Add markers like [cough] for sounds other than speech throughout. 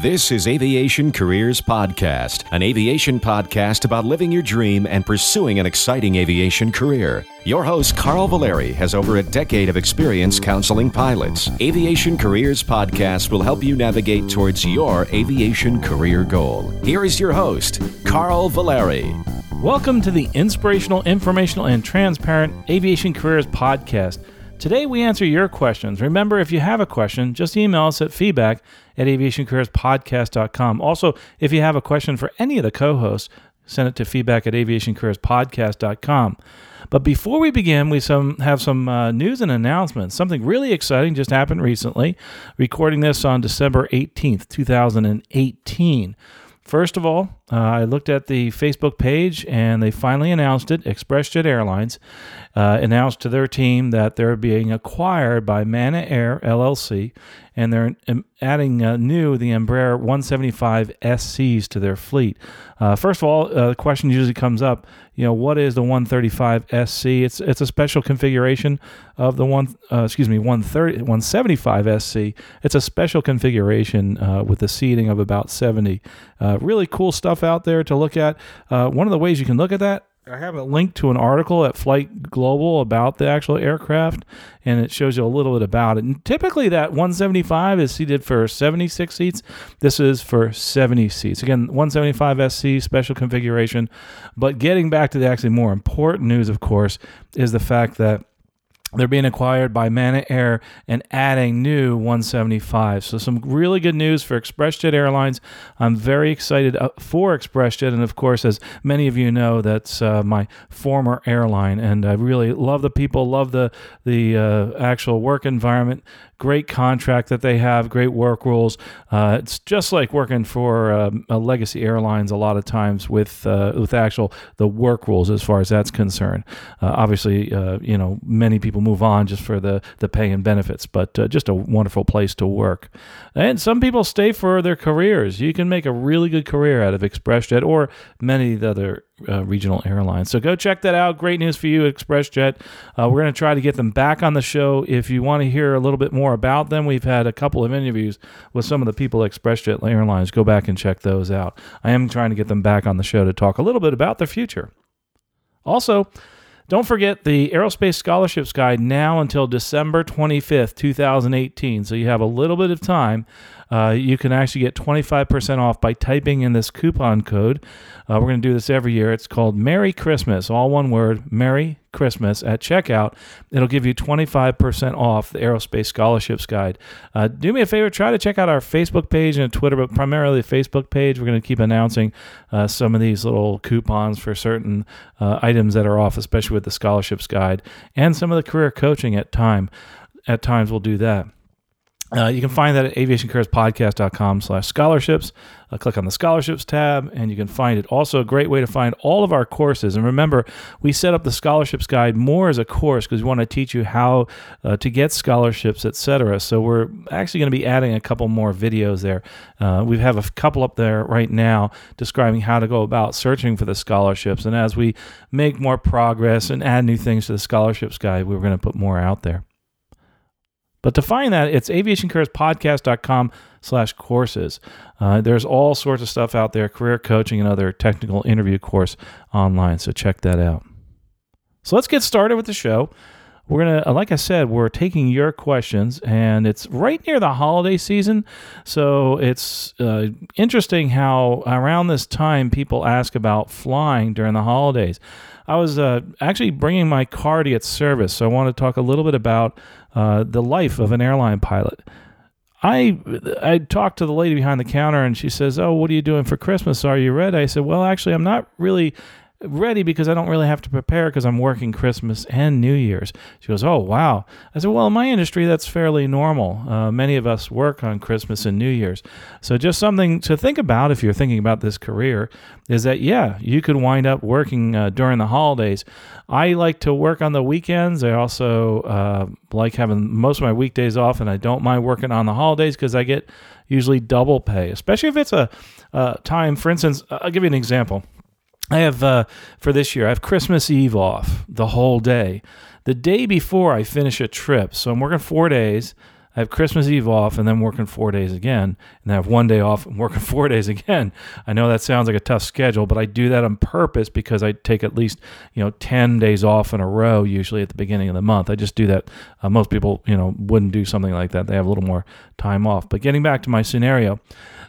This is Aviation Careers Podcast, an aviation podcast about living your dream and pursuing an exciting aviation career. Your host, Carl Valeri, has over a decade of experience counseling pilots. Aviation Careers Podcast will help you navigate towards your aviation career goal. Here is your host, Carl Valeri. Welcome to the inspirational, informational, and transparent Aviation Careers Podcast. Today we answer your questions. Remember, if you have a question, just email us at feedback at aviationcareerspodcast.com. Also, if you have a question for any of the co hosts, send it to feedback at aviationcareerspodcast.com. But before we begin, we some have some uh, news and announcements. Something really exciting just happened recently. Recording this on December 18th, 2018. First of all, uh, I looked at the Facebook page and they finally announced it. ExpressJet Airlines uh, announced to their team that they're being acquired by Mana Air LLC and they're um, adding uh, new the Embraer 175 SCs to their fleet. Uh, first of all, uh, the question usually comes up, you know, what is the 135 SC? It's it's a special configuration of the one, uh, excuse me, 130 175 SC. It's a special configuration uh, with a seating of about 70. Uh, really cool stuff out there to look at. one of the ways you can look at that I have a link to an article at Flight Global about the actual aircraft, and it shows you a little bit about it. And typically, that 175 is seated for 76 seats. This is for 70 seats. Again, 175 SC special configuration. But getting back to the actually more important news, of course, is the fact that they're being acquired by Mana Air and adding new 175. So, some really good news for ExpressJet Airlines. I'm very excited uh, for ExpressJet. And of course, as many of you know, that's uh, my former airline. And I really love the people, love the, the uh, actual work environment great contract that they have, great work rules. Uh, it's just like working for um, a legacy airlines a lot of times with uh, with actual the work rules as far as that's concerned. Uh, obviously, uh, you know many people move on just for the the pay and benefits, but uh, just a wonderful place to work. And some people stay for their careers. You can make a really good career out of ExpressJet or many of the other uh, regional airlines. So go check that out. Great news for you, ExpressJet. Uh, we're going to try to get them back on the show. If you want to hear a little bit more about them, we've had a couple of interviews with some of the people at ExpressJet Airlines. Go back and check those out. I am trying to get them back on the show to talk a little bit about their future. Also, don't forget the Aerospace Scholarships Guide now until December 25th, 2018. So you have a little bit of time. Uh, you can actually get 25% off by typing in this coupon code. Uh, we're going to do this every year. It's called Merry Christmas, all one word, Merry Christmas at checkout. It'll give you 25% off the Aerospace Scholarships Guide. Uh, do me a favor, try to check out our Facebook page and Twitter, but primarily the Facebook page. We're going to keep announcing uh, some of these little coupons for certain uh, items that are off, especially with the Scholarships Guide and some of the career coaching at time. At times, we'll do that. Uh, you can find that at aviationcareerspodcast.com slash scholarships. Uh, click on the scholarships tab and you can find it. Also, a great way to find all of our courses. And remember, we set up the scholarships guide more as a course because we want to teach you how uh, to get scholarships, etc. So we're actually going to be adding a couple more videos there. Uh, we have a couple up there right now describing how to go about searching for the scholarships. And as we make more progress and add new things to the scholarships guide, we're going to put more out there. But to find that, it's aviationcareerspodcast.com slash courses. Uh, there's all sorts of stuff out there, career coaching and other technical interview course online. So check that out. So let's get started with the show. We're going to, like I said, we're taking your questions, and it's right near the holiday season. So it's uh, interesting how around this time people ask about flying during the holidays. I was uh, actually bringing my car to its service, so I want to talk a little bit about uh, the life of an airline pilot. I I talked to the lady behind the counter and she says, "Oh, what are you doing for Christmas? Are you ready?" I said, "Well, actually, I'm not really ready because I don't really have to prepare because I'm working Christmas and New Year's. She goes, Oh, wow. I said, Well, in my industry, that's fairly normal. Uh, many of us work on Christmas and New Year's. So, just something to think about if you're thinking about this career is that, yeah, you could wind up working uh, during the holidays. I like to work on the weekends. I also uh, like having most of my weekdays off, and I don't mind working on the holidays because I get usually double pay, especially if it's a, a time, for instance, I'll give you an example. I have uh, for this year. I have Christmas Eve off the whole day. The day before I finish a trip, so I'm working four days. I have Christmas Eve off and then working four days again, and I have one day off and [laughs] working four days again. I know that sounds like a tough schedule, but I do that on purpose because I take at least you know ten days off in a row usually at the beginning of the month. I just do that. Uh, most people you know wouldn't do something like that. They have a little more time off. But getting back to my scenario,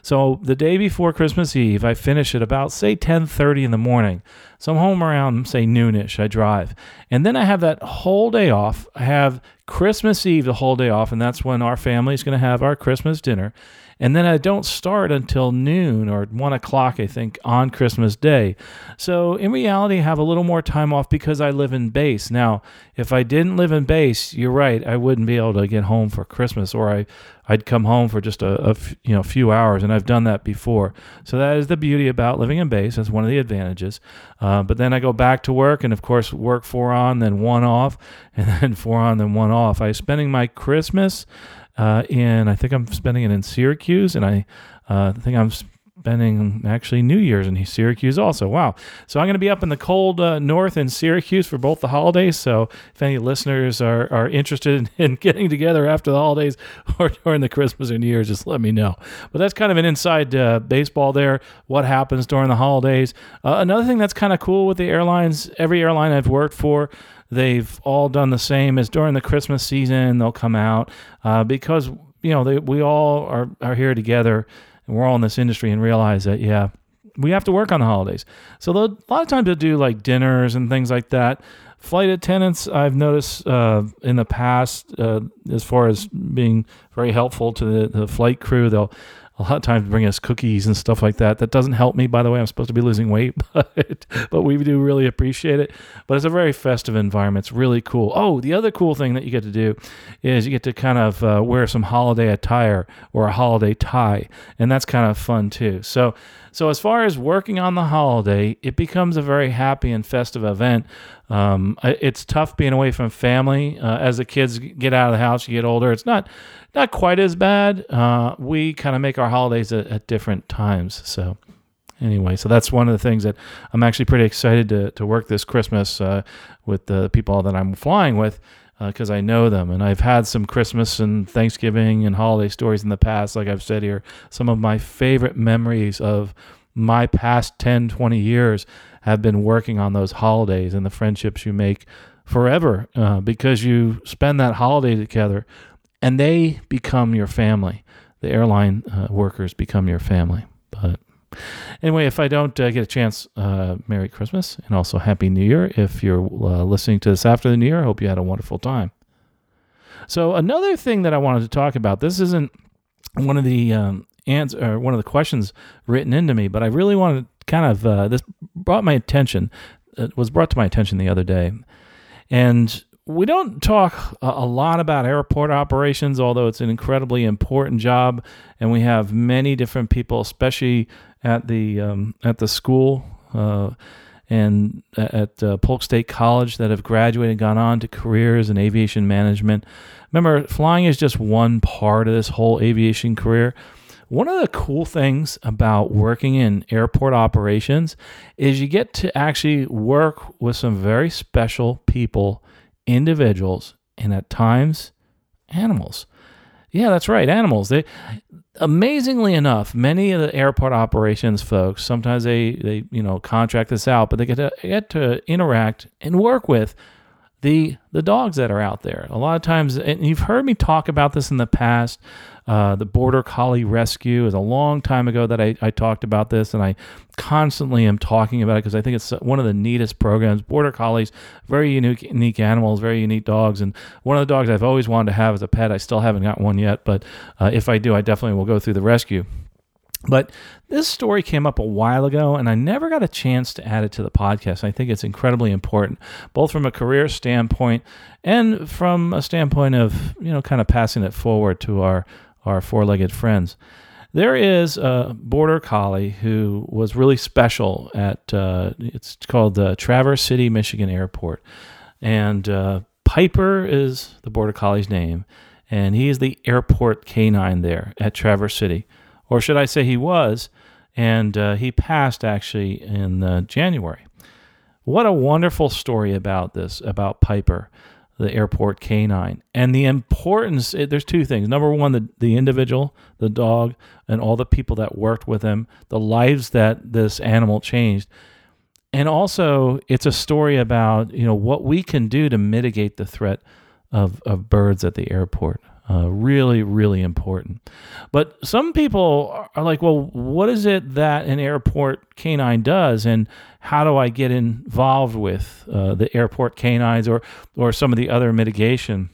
so the day before Christmas Eve, I finish at about say 10:30 in the morning. So I'm home around say noonish. I drive, and then I have that whole day off. I have Christmas Eve the whole day off, and that's when our family is going to have our Christmas dinner. And then I don't start until noon or one o'clock, I think, on Christmas Day. So in reality, I have a little more time off because I live in base. Now, if I didn't live in base, you're right, I wouldn't be able to get home for Christmas, or I, I'd come home for just a, a you know few hours, and I've done that before. So that is the beauty about living in base. That's one of the advantages. Uh, but then I go back to work, and of course, work four on, then one off, [laughs] and then four on, then one off. I'm spending my Christmas uh, in I think I'm spending it in Syracuse, and I uh, think I'm spending actually New Year's in Syracuse also. Wow! So I'm going to be up in the cold uh, north in Syracuse for both the holidays. So if any listeners are are interested in, [laughs] in getting together after the holidays [laughs] or during the Christmas or New Year's, just let me know. But that's kind of an inside uh, baseball there. What happens during the holidays? Uh, another thing that's kind of cool with the airlines. Every airline I've worked for they've all done the same as during the Christmas season. They'll come out uh, because you know they, we all are are here together and we're all in this industry and realize that yeah we have to work on the holidays. So a lot of times they'll do like dinners and things like that. Flight attendants, I've noticed uh, in the past, uh, as far as being very helpful to the, the flight crew, they'll a lot of times bring us cookies and stuff like that. That doesn't help me, by the way. I'm supposed to be losing weight, [laughs] but but we do really appreciate it. But it's a very festive environment. It's really cool. Oh, the other cool thing that you get to do is you get to kind of uh, wear some holiday attire or a holiday tie, and that's kind of fun too. So so as far as working on the holiday, it becomes a very happy and festive event. Um, it's tough being away from family uh, as the kids get out of the house, you get older. It's not not quite as bad. Uh, we kind of make our holidays at, at, different times. So anyway, so that's one of the things that I'm actually pretty excited to to work this Christmas uh, with the people that I'm flying with because uh, I know them and I've had some Christmas and Thanksgiving and holiday stories in the past. Like I've said here, some of my favorite memories of my past 10, 20 years have been working on those holidays and the friendships you make forever uh, because you spend that holiday together and they become your family. The airline uh, workers become your family. But anyway, if I don't uh, get a chance, uh, Merry Christmas and also Happy New Year. If you're uh, listening to this after the New Year, I hope you had a wonderful time. So, another thing that I wanted to talk about this isn't one of the um, or one of the questions written into me, but I really wanted kind of uh, this brought my attention. It was brought to my attention the other day, and we don't talk a lot about airport operations, although it's an incredibly important job, and we have many different people, especially at the um, at the school uh, and at uh, Polk State College, that have graduated, gone on to careers in aviation management. Remember, flying is just one part of this whole aviation career. One of the cool things about working in airport operations is you get to actually work with some very special people, individuals, and at times animals. Yeah, that's right, animals. They amazingly enough, many of the airport operations folks sometimes they they you know contract this out, but they get to get to interact and work with the the dogs that are out there. A lot of times, and you've heard me talk about this in the past. Uh, the Border Collie Rescue is a long time ago that I, I talked about this, and I constantly am talking about it because I think it's one of the neatest programs. Border Collies, very unique, unique animals, very unique dogs, and one of the dogs I've always wanted to have as a pet. I still haven't got one yet, but uh, if I do, I definitely will go through the rescue. But this story came up a while ago, and I never got a chance to add it to the podcast. I think it's incredibly important, both from a career standpoint and from a standpoint of you know kind of passing it forward to our our four-legged friends. There is a border collie who was really special at uh, it's called the Traverse City, Michigan Airport, and uh, Piper is the border collie's name, and he is the airport canine there at Traverse City or should I say he was, and uh, he passed actually in uh, January. What a wonderful story about this, about Piper. The airport canine. And the importance it, there's two things. Number one, the, the individual, the dog, and all the people that worked with him, the lives that this animal changed. And also, it's a story about you know what we can do to mitigate the threat of, of birds at the airport. Uh, really, really important. But some people are like, well, what is it that an airport canine does, and how do I get involved with uh, the airport canines or or some of the other mitigation?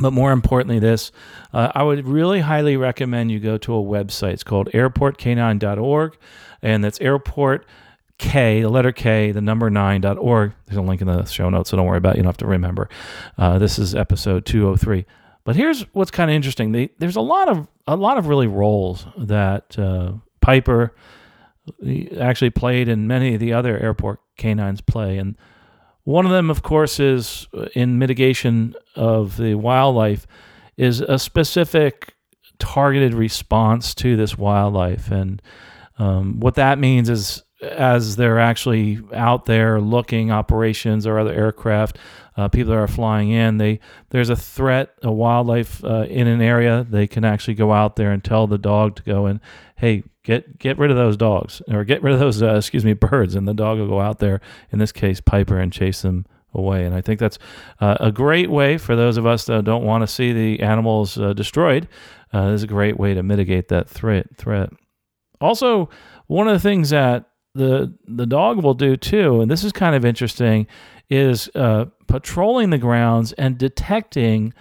But more importantly, this, uh, I would really highly recommend you go to a website. It's called airportcanine.org, and that's airport K, the letter K, the number nine.org. There's a link in the show notes, so don't worry about it. You don't have to remember. Uh, this is episode 203. But here's what's kind of interesting. They, there's a lot of a lot of really roles that uh, Piper actually played, and many of the other airport canines play. And one of them, of course, is uh, in mitigation of the wildlife, is a specific targeted response to this wildlife. And um, what that means is as they're actually out there looking operations or other aircraft, uh, people that are flying in, they there's a threat, a wildlife uh, in an area. They can actually go out there and tell the dog to go and hey, get get rid of those dogs or get rid of those uh, excuse me [laughs] birds, and the dog will go out there. In this case, Piper and chase them away. And I think that's uh, a great way for those of us that don't want to see the animals uh, destroyed. Uh, this is a great way to mitigate that threat. Threat. Also, one of the things that the the dog will do too, and this is kind of interesting, is uh, patrolling the grounds and detecting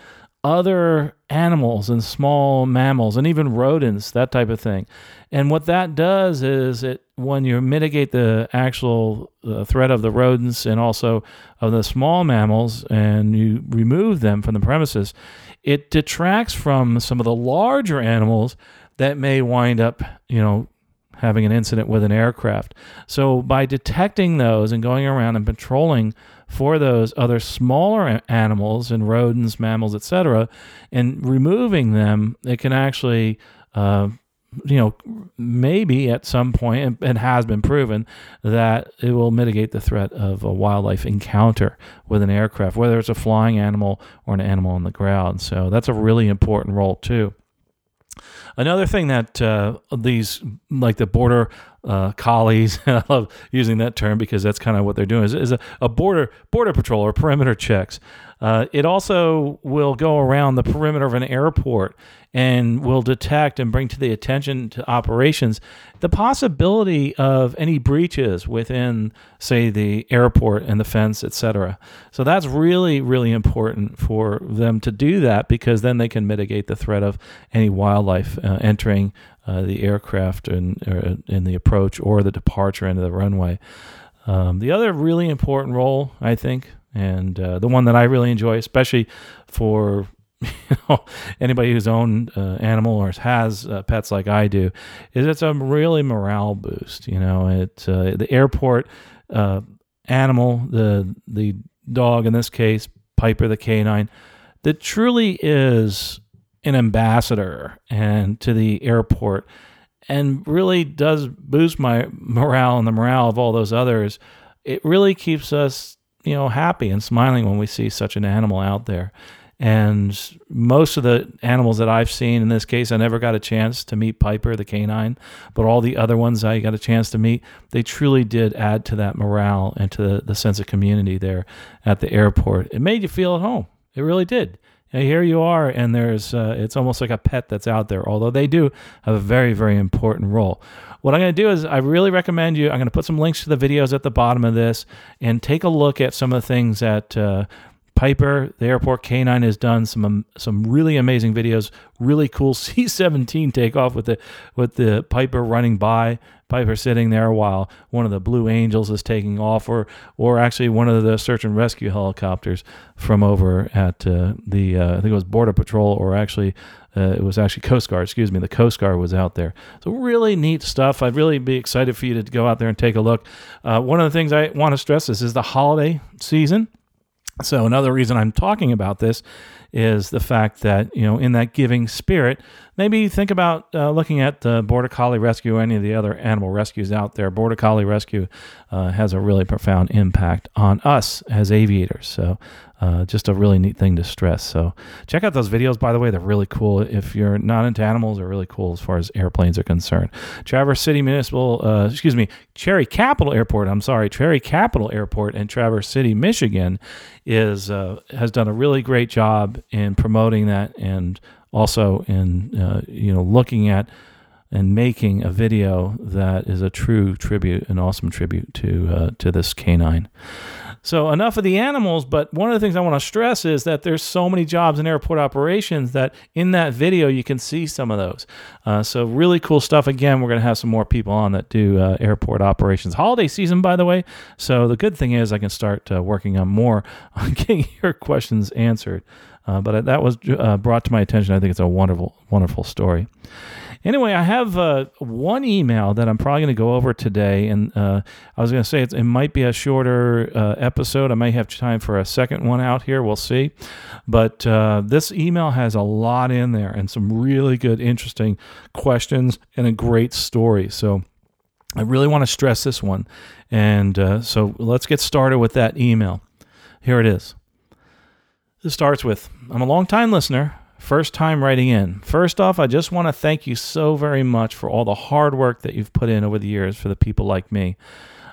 other animals and small mammals and even rodents, that type of thing. And what that does is it when you mitigate the actual uh, threat of the rodents and also of the small mammals and you remove them from the premises, it detracts from some of the larger animals that may wind up, you know, having an incident with an aircraft. So by detecting those and going around and patrolling for those other smaller animals and rodents, mammals, etc., and removing them, it can actually uh, you know, maybe at some point, it has been proven that it will mitigate the threat of a wildlife encounter with an aircraft, whether it's a flying animal or an animal on the ground. So that's a really important role, too. Another thing that uh, these, like the border uh, collies, [laughs] I love using that term because that's kind of what they're doing, is, is a, a, border border patrol or perimeter checks. Uh, it also will go around the perimeter of an airport and will detect and bring to the attention to operations the possibility of any breaches within, say, the airport and the fence, etc. So that's really, really important for them to do that because then they can mitigate the threat of any wildlife uh, entering uh, the aircraft and uh, in the approach or the departure into the runway. Um, the other really important role, I think, and uh, the one that I really enjoy, especially for [laughs] you know, anybody who's owned uh, animal or has uh, pets like I do, is it's a really morale boost. You know, it uh, the airport uh, animal, the the dog in this case, Piper the canine, that truly is an ambassador and to the airport, and really does boost my morale and the morale of all those others. It really keeps us, you know, happy and smiling when we see such an animal out there. And most of the animals that I've seen in this case, I never got a chance to meet Piper, the canine, but all the other ones I got a chance to meet, they truly did add to that morale and to the, the sense of community there at the airport. It made you feel at home. It really did. And here you are, and there's uh, it's almost like a pet that's out there. Although they do have a very, very important role. What I'm going to do is I really recommend you. I'm going to put some links to the videos at the bottom of this, and take a look at some of the things that uh, Piper, the airport canine, has done some um, some really amazing videos. Really cool [laughs] C-17 takeoff with the with the Piper running by, Piper sitting there while one of the Blue Angels is taking off, or or actually one of the search and rescue helicopters from over at uh, the uh, I think it was Border Patrol, or actually uh, it was actually Coast Guard. Excuse me, the Coast Guard was out there. So really neat stuff. I'd really be excited for you to go out there and take a look. Uh, one of the things I want to stress this is the holiday season. So another reason I'm talking about this is the fact that you know in that giving spirit, maybe think about uh, looking at the Border Collie Rescue or any of the other animal rescues out there. Border Collie Rescue uh, has a really profound impact on us as aviators. So uh, just a really neat thing to stress. So check out those videos. By the way, they're really cool. If you're not into animals, they're really cool as far as airplanes are concerned. Traverse City Municipal, uh, excuse me, Cherry Capital Airport. I'm sorry, Cherry Capital Airport in Traverse City, Michigan, is uh, has done a really great job in promoting that and also in uh, you know looking at and making a video that is a true tribute, an awesome tribute to uh, to this canine. So enough of the animals, but one of the things I want to stress is that there's so many jobs in airport operations that in that video you can see some of those. Uh, so really cool stuff. Again, we're going to have some more people on that do uh, airport operations. Holiday season, by the way. So the good thing is I can start uh, working on more on [laughs] getting your questions answered. Uh, but that was uh, brought to my attention. I think it's a wonderful, wonderful story. Anyway, I have uh, one email that I'm probably going to go over today, and uh, I was going to say it, might be a shorter uh, episode. I may have time for a second one out here. We'll see. But uh, this email has a lot in there and some really good, interesting questions and a great story. So I really want to stress this one. And so let's get started with that email. Here it is. This starts with I'm a long time listener First time writing in. First off, I just want to thank you so very much for all the hard work that you've put in over the years for the people like me.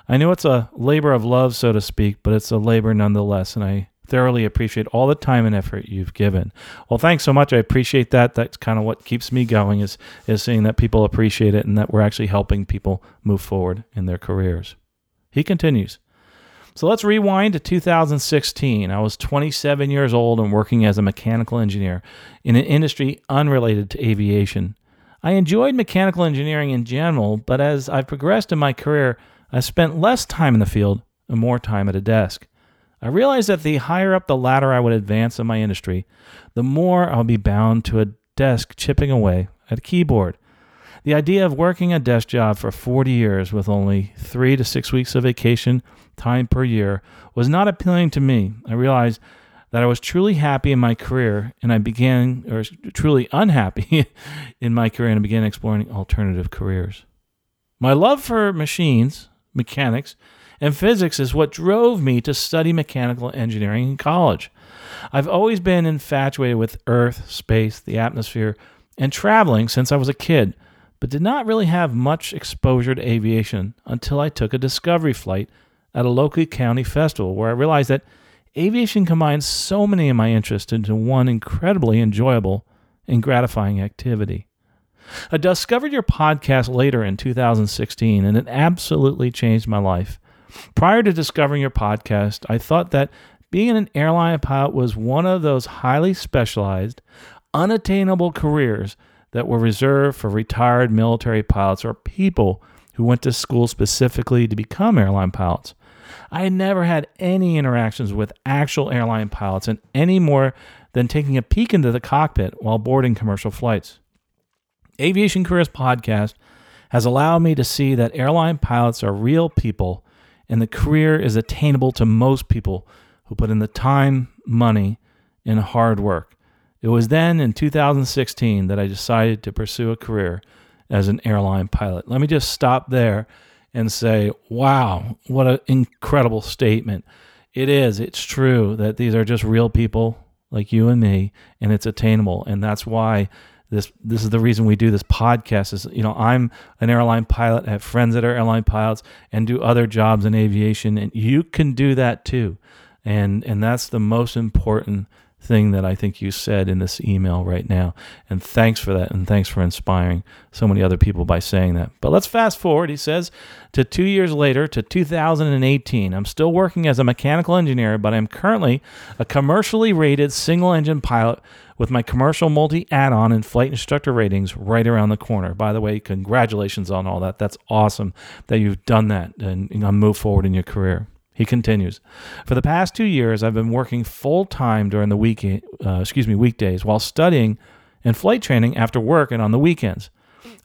I know it's a labor of love, so to speak, but it's a labor nonetheless, and I thoroughly appreciate all the time and effort you've given. Well, thanks so much. I appreciate that. That's kind of what keeps me going is is seeing that people appreciate it and that we're actually helping people move forward in their careers. He continues. So let's rewind to 2016. I was 27 years old and working as a mechanical engineer in an industry unrelated to aviation. I enjoyed mechanical engineering in general, but as I've progressed in my career, I spent less time in the field and more time at a desk. I realized that the higher up the ladder I would advance in my industry, the more I'll be bound to a desk chipping away at a keyboard. The idea of working a desk job for 40 years with only three to six weeks of vacation time per year was not appealing to me. I realized that I was truly happy in my career and I began, or truly unhappy [laughs] in my career, and I began exploring alternative careers. My love for machines, mechanics, and physics is what drove me to study mechanical engineering in college. I've always been infatuated with Earth, space, the atmosphere, and traveling since I was a kid, but did not really have much exposure to aviation until I took a discovery flight at a local county festival where I realized that aviation combines so many of my interests into one incredibly enjoyable and gratifying activity. I discovered your podcast later in 2016, and it absolutely changed my life. Prior to discovering your podcast, I thought that being an airline pilot was one of those highly specialized, unattainable careers that were reserved for retired military pilots or people who went to school specifically to become airline pilots. I had never had any interactions with actual airline pilots and any more than taking a peek into the cockpit while boarding commercial flights. Aviation Careers Podcast has allowed me to see that airline pilots are real people and the career is attainable to most people who put in the time, money, and hard work. It was then in 2016 that I decided to pursue a career as an airline pilot. Let me just stop there and say, wow, what an incredible statement. It is, it's true that these are just real people like you and me, and it's attainable. And that's why this this is the reason we do this podcast is you know i'm an airline pilot I have friends that are airline pilots and do other jobs in aviation and you can do that too and and that's the most important thing that I think you said in this email right now. And thanks for that. And thanks for inspiring so many other people by saying that. But let's fast forward, he says, to two years later, to 2018. I'm still working as a mechanical engineer, but I'm currently a commercially rated single engine pilot with my commercial multi add on and flight instructor ratings right around the corner. By the way, congratulations on all that. That's awesome that you've done that and you know, move forward in your career. He continues, For the past two years, I've been working full time during the week, uh, excuse me, weekdays while studying and flight training after work and on the weekends.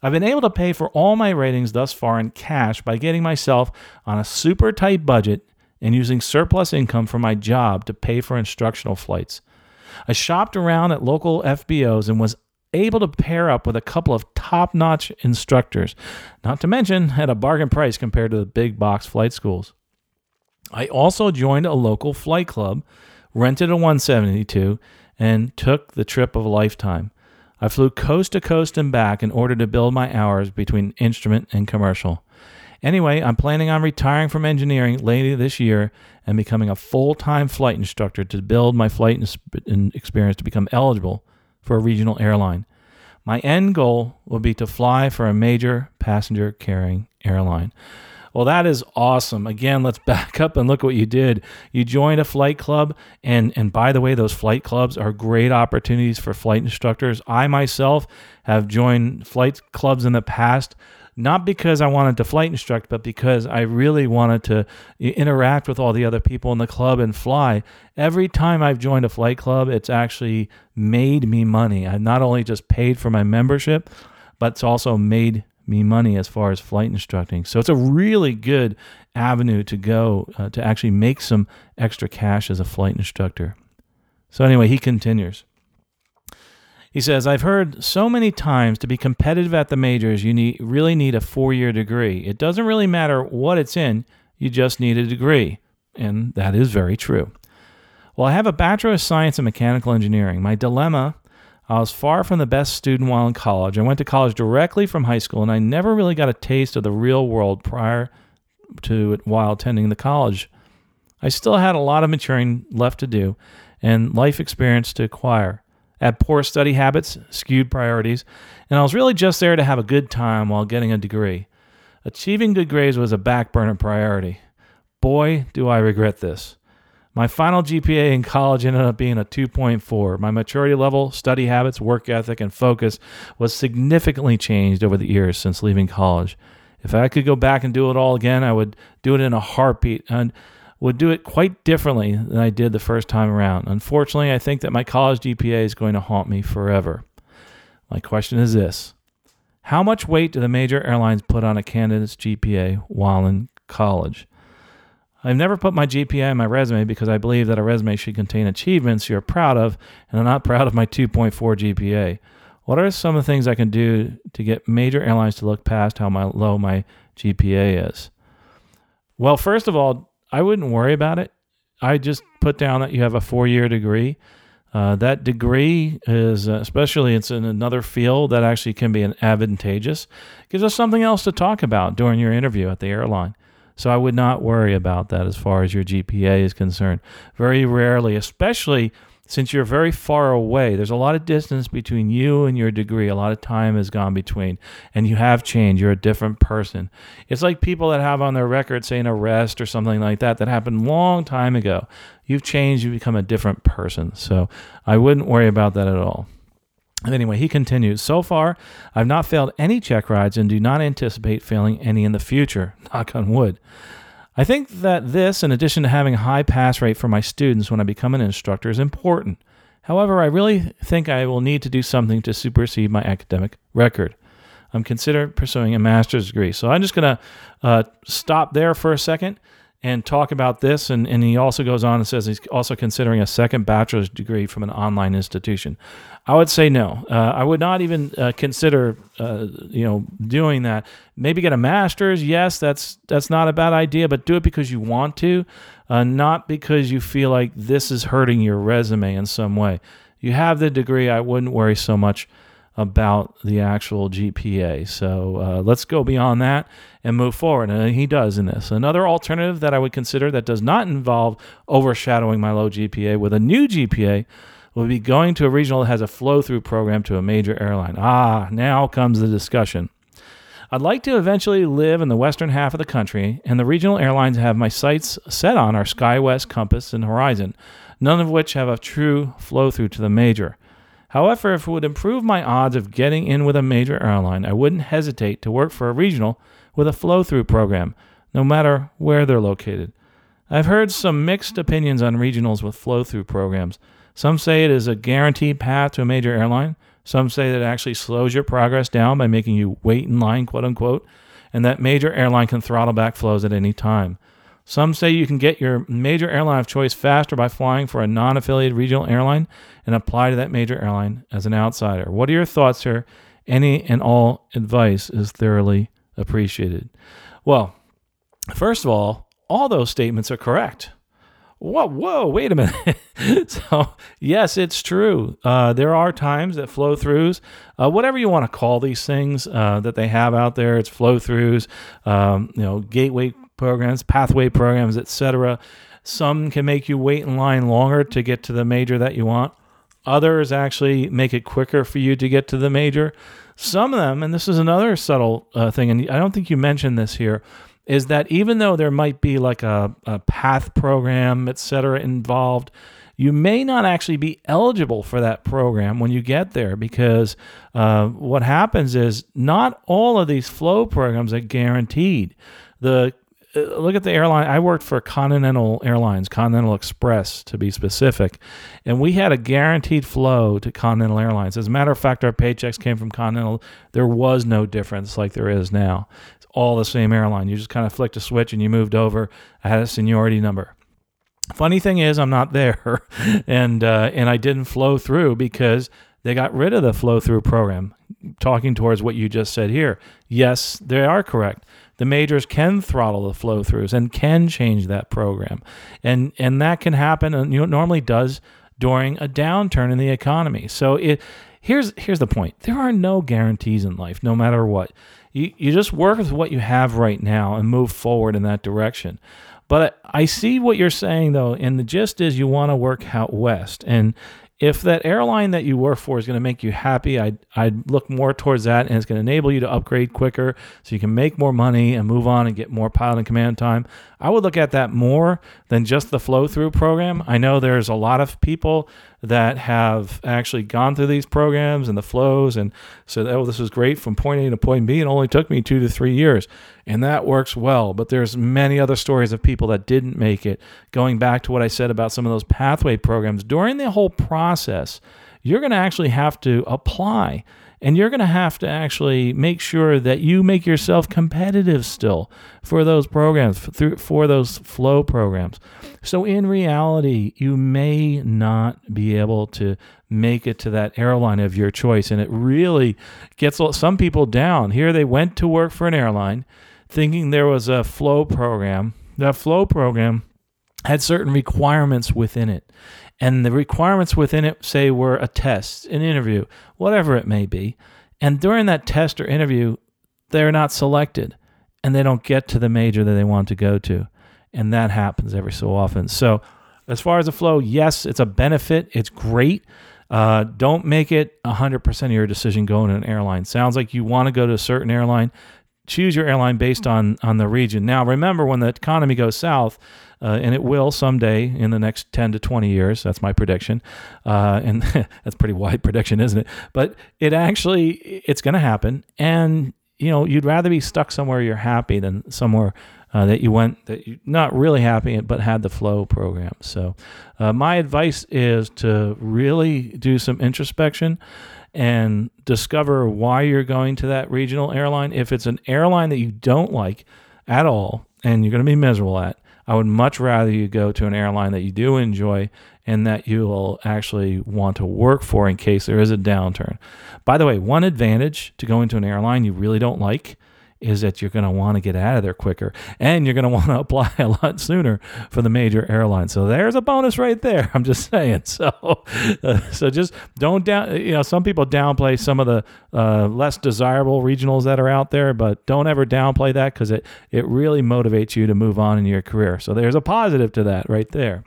I've been able to pay for all my ratings thus far in cash by getting myself on a super tight budget and using surplus income from my job to pay for instructional flights. I shopped around at local FBOs and was able to pair up with a couple of top notch instructors, not to mention at a bargain price compared to the big box flight schools. I also joined a local flight club rented a 172, and took the trip of a lifetime. I flew coast to coast and back in order to build my hours between instrument and commercial. Anyway, I'm planning on retiring from engineering later this year and becoming a full time flight instructor to build my flight experience to become eligible for a regional airline. My end goal will be to fly for a major passenger carrying airline. Well, that is awesome. Again, let's [laughs] back up and look what you did. You joined a flight club, and and by the way, those flight clubs are great opportunities for flight instructors. I myself have joined flight clubs in the past not because I wanted to flight instruct, but because I really wanted to interact with all the other people in the club and fly. Every time I've joined a flight club, it's actually made me money. I've not only just paid for my membership, but it's also made me money as far as flight instructing. So it's a really good avenue to go uh, to actually make some extra cash as a flight instructor. So, anyway, he continues. He says, I've heard so many times to be competitive at the majors, you need, really need a four year degree. It doesn't really matter what it's in, you just need a degree. And that is very true. Well, I have a Bachelor of Science in Mechanical Engineering. My dilemma I was far from the best student while in college. I went to college directly from high school, and I never really got a taste of the real world prior to it while attending the college. I still had a lot of maturing left to do and life experience to acquire I had poor study habits, skewed priorities, and I was really just there to have a good time while getting a degree. Achieving good grades was a back burner priority. Boy, do I regret this. My final GPA in college ended up being a 2.4. My maturity level, study habits, work ethic, and focus was significantly changed over the years since leaving college. If I could go back and do it all again, I would do it in a heartbeat. And would do it quite differently than I did the first time around. Unfortunately, I think that my college GPA is going to haunt me forever. My question is this How much weight do the major airlines put on a candidate's GPA while in college? I've never put my GPA in my resume because I believe that a resume should contain achievements you're proud of, and I'm not proud of my 2.4 GPA. What are some of the things I can do to get major airlines to look past how my, low my GPA is? Well, first of all, I wouldn't worry about it. I just put down that you have a four year degree. Uh, that degree is, uh, especially it's in another field that actually can be an advantageous, gives us something else to talk about during your interview at the airline. So I would not worry about that as far as your GPA is concerned. Very rarely, especially since you're very far away, there's a lot of distance between you and your degree. A lot of time has gone between, and you have changed. You're a different person. It's like people that have on their record saying arrest or something like that that happened long time ago. You've changed. you've become a different person. So I wouldn't worry about that at all. Anyway, he continues. So far, I've not failed any check rides and do not anticipate failing any in the future. [laughs] Knock on wood. I think that this, in addition to having a high pass rate for my students when I become an instructor, is important. However, I really think I will need to do something to supersede my academic record. I'm considering pursuing a master's degree. So I'm just going to uh, stop there for a second and talk about this. And, and he also goes on and says he's also considering a second bachelor's degree from an online institution. I would say no. Uh, I would not even uh, consider, uh, you know, doing that. Maybe get a master's. Yes, that's that's not a bad idea, but do it because you want to, uh, not because you feel like this is hurting your resume in some way. You have the degree. I wouldn't worry so much about the actual GPA. So uh, let's go beyond that and move forward. And he does in this. Another alternative that I would consider that does not involve overshadowing my low GPA with a new GPA would be going to a regional that has a flow through program to a major airline. Ah, now comes the discussion. I'd like to eventually live in the western half of the country, and the regional airlines have my sights set on are SkyWest, Compass, and Horizon, none of which have a true flow through to the major. However, if it would improve my odds of getting in with a major airline, I wouldn't hesitate to work for a regional with a flow through program, no matter where they're located. I've heard some mixed opinions on regionals with flow through programs. Some say it is a guaranteed path to a major airline. Some say that it actually slows your progress down by making you wait in line, quote unquote, and that major airline can throttle back flows at any time. Some say you can get your major airline of choice faster by flying for a non affiliated regional airline and apply to that major airline as an outsider. What are your thoughts here? Any and all advice is thoroughly appreciated. Well, first of all, all those statements are correct. whoa, whoa, wait a minute. [laughs] so, yes, it's true. Uh, there are times that flow throughs, uh, whatever you want to call these things uh, that they have out there, it's flow throughs, um, you know, gateway programs, pathway programs, etc. Some can make you wait in line longer to get to the major that you want. Others actually make it quicker for you to get to the major. Some of them, and this is another subtle uh, thing, and I don't think you mentioned this here, is that even though there might be like a, a path program, et cetera, involved, you may not actually be eligible for that program when you get there because uh, what happens is not all of these flow programs are guaranteed. The look at the airline. I worked for Continental Airlines, Continental Express to be specific, and we had a guaranteed flow to Continental Airlines. As a matter of fact, our paychecks came from Continental. There was no difference like there is now It's all the same airline. You just kind of flicked a switch and you moved over. I had a seniority number. Funny thing is, I'm not [laughs] there, and uh, and I didn't flow through because they got rid of the flow through program. Talking towards what you just said here, yes, they are correct. The majors can throttle the flow throughs and can change that program, and and that can happen, and you know, normally does during a downturn in the economy. So it here's here's the point: there are no guarantees in life, no matter what you, you just work with what you have right now and move forward in that direction. But I see what you're saying though, and the gist is you want to work out west. And if that airline that you work for is going to make you happy, I'd, I'd look more towards that and it's going to enable you to upgrade quicker so you can make more money and move on and get more pilot and command time. I would look at that more than just the flow through program. I know there's a lot of people that have actually gone through these programs and the flows and said, oh, this is great from point A to point B. It only took me two to three years. And that works well. But there's many other stories of people that didn't make it. Going back to what I said about some of those pathway programs, during the whole process, you're going to actually have to apply and you're going to have to actually make sure that you make yourself competitive still for those programs, for, those flow programs. So, in reality, you may not be able to make it to that airline of your choice. And it really gets some people down. Here they went to work for an airline thinking there was a flow program. That flow program had certain requirements within it and the requirements within it say were a test, an interview, whatever it may be. And during that test or interview, they're not selected and they don't get to the major that they want to go to. And that happens every so often. So, as far as the flow, yes, it's a benefit. It's great. Uh, don't make it 100% of your decision going to an airline. Sounds like you want to go to a certain airline. Choose your airline based on on the region. Now, remember when the economy goes south, uh, and it will someday in the next 10 to 20 years. That's my prediction. Uh, and [laughs] that's pretty wide prediction, isn't it? But it actually, it's going to happen. And, you know, you'd rather be stuck somewhere you're happy than somewhere uh, that you went that you're not really happy but had the flow program. So, uh, my advice is to really do some introspection and discover why you're going to that regional airline. If it's an airline that you don't like at all and you're going to be miserable at, I would much rather you go to an airline that you do enjoy and that you will actually want to work for in case there is a downturn. By the way, one advantage to going to an airline you really don't like is that you're going to want to get out of there quicker and you're going [laughs] to want to apply a lot sooner for the major airline. So there's a bonus right there. [laughs] I'm just saying. [laughs] So, uh, so just don't down, you know, some people downplay some of the uh, less desirable regionals that are out there, but don't ever downplay that because it, it really motivates you to move on in your career. So there's a positive to that right there.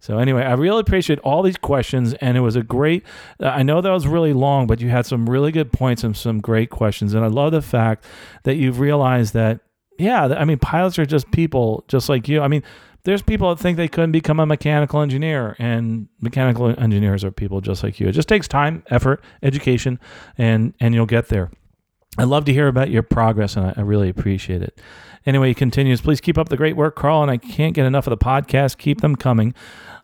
So anyway, I really appreciate all these questions, and it was a great. Uh, I know that was really long, but you had some really good points and some great questions, and I love the fact that you've realized that. Yeah, I mean, pilots are just people, just like you. I mean, there's people that think they couldn't become a mechanical engineer, and mechanical engineers are people just like you. It just takes time, effort, education, and and you'll get there. I love to hear about your progress, and I, I really appreciate it. Anyway, he continues, please keep up the great work, Carl, and I can't get enough of the podcast. Keep them coming.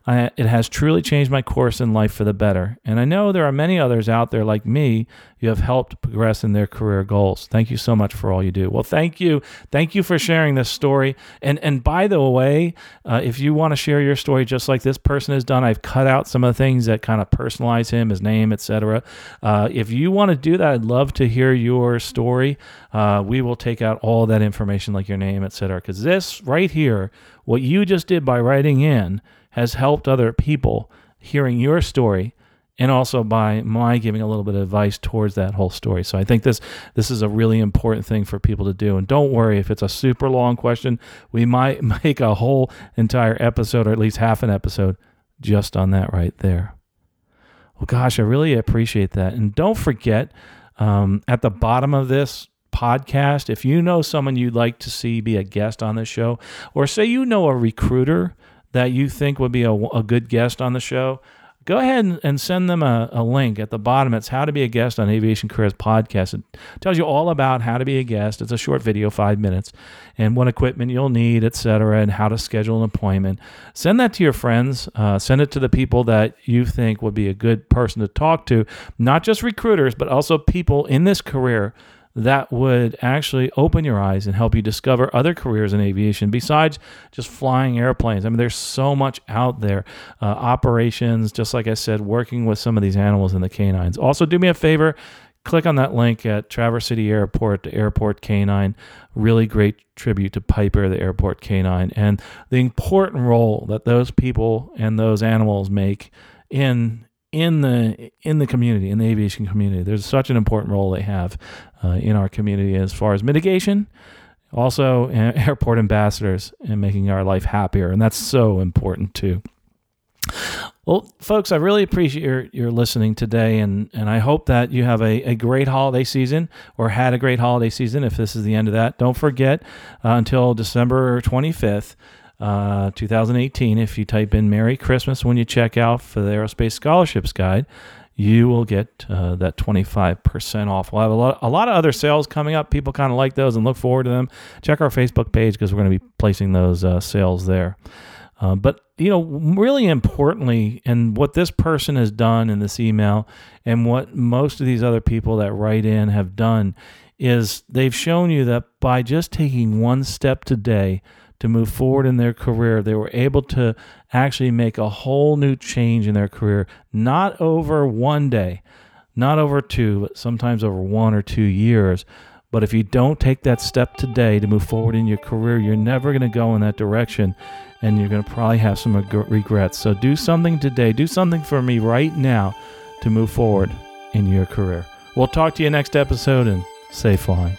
I, it has truly changed my course in life for the better. And I know there are many others out there like me who have helped progress in their career goals. Thank you so much for all you do. Well, thank you. Thank you for sharing this story. And and by the way, uh, if you want to share your story just like this person has done, I've cut out some of the things that kind of personalize him, his name, etc. Uh, if you want to do that, I'd love to hear your story. Uh, we will take out all that information like your name, etc. Because this right here, what you just did by writing in has helped other people hearing your story and also by my giving a little bit of advice towards that whole story. So I think this this is a really important thing for people to do. And don't worry if it's a super long question, we might [laughs] make a whole entire episode or at least half an episode just on that right there. Well, gosh, I really appreciate that. And don't forget um, at the bottom of this podcast, if you know someone you'd like to see be a guest on this show, or say you know a recruiter that you think would be a, a good guest on the show, go ahead and send them a, a, link at the bottom. It's how to be a guest on Aviation Careers podcast. It tells you all about how to be a guest. It's a short video, five minutes, and what equipment you'll need, etc., and how to schedule an appointment. Send that to your friends. Uh, send it to the people that you think would be a good person to talk to, not just recruiters, but also people in this career that would actually open your eyes and help you discover other careers in aviation besides just flying airplanes. I mean, there's so much out there. Uh, operations, just like I said, working with some of these animals in the canines. Also, do me a favor. Click on that link at Traverse City Airport, the airport canine. Really great tribute to Piper, the airport canine, and the important role that those people and those animals make in in the in the community in the aviation community there's such an important role they have in our community as far as mitigation also [laughs] airport ambassadors and making our life happier and that's so important too well folks i really appreciate your, your listening today and, and i hope that you have a, a great holiday season or had a great holiday season if this is the end of that don't forget uh, until december 25th uh, 2018. If you type in Merry Christmas when you check out for the Aerospace Scholarships Guide, you will get uh, that 25% off. We'll have a lot, a lot of other sales coming up. People kind of like those and look forward to them. Check our Facebook page because we're going to be placing those uh, sales there. Uh, but you know, really importantly, and what this person has done in this email, and what most of these other people that write in have done, is they've shown you that by just taking one step today to move forward in their career. They were able to actually make a whole new change in their career, not over one day, not over two, but sometimes over one or two years. But if you don't take that step today to move forward in your career, you're never going to go in that direction and you're going to probably have some regrets. So do something today. Do something for me right now to move forward in your career. We'll talk to you next episode and safe flying.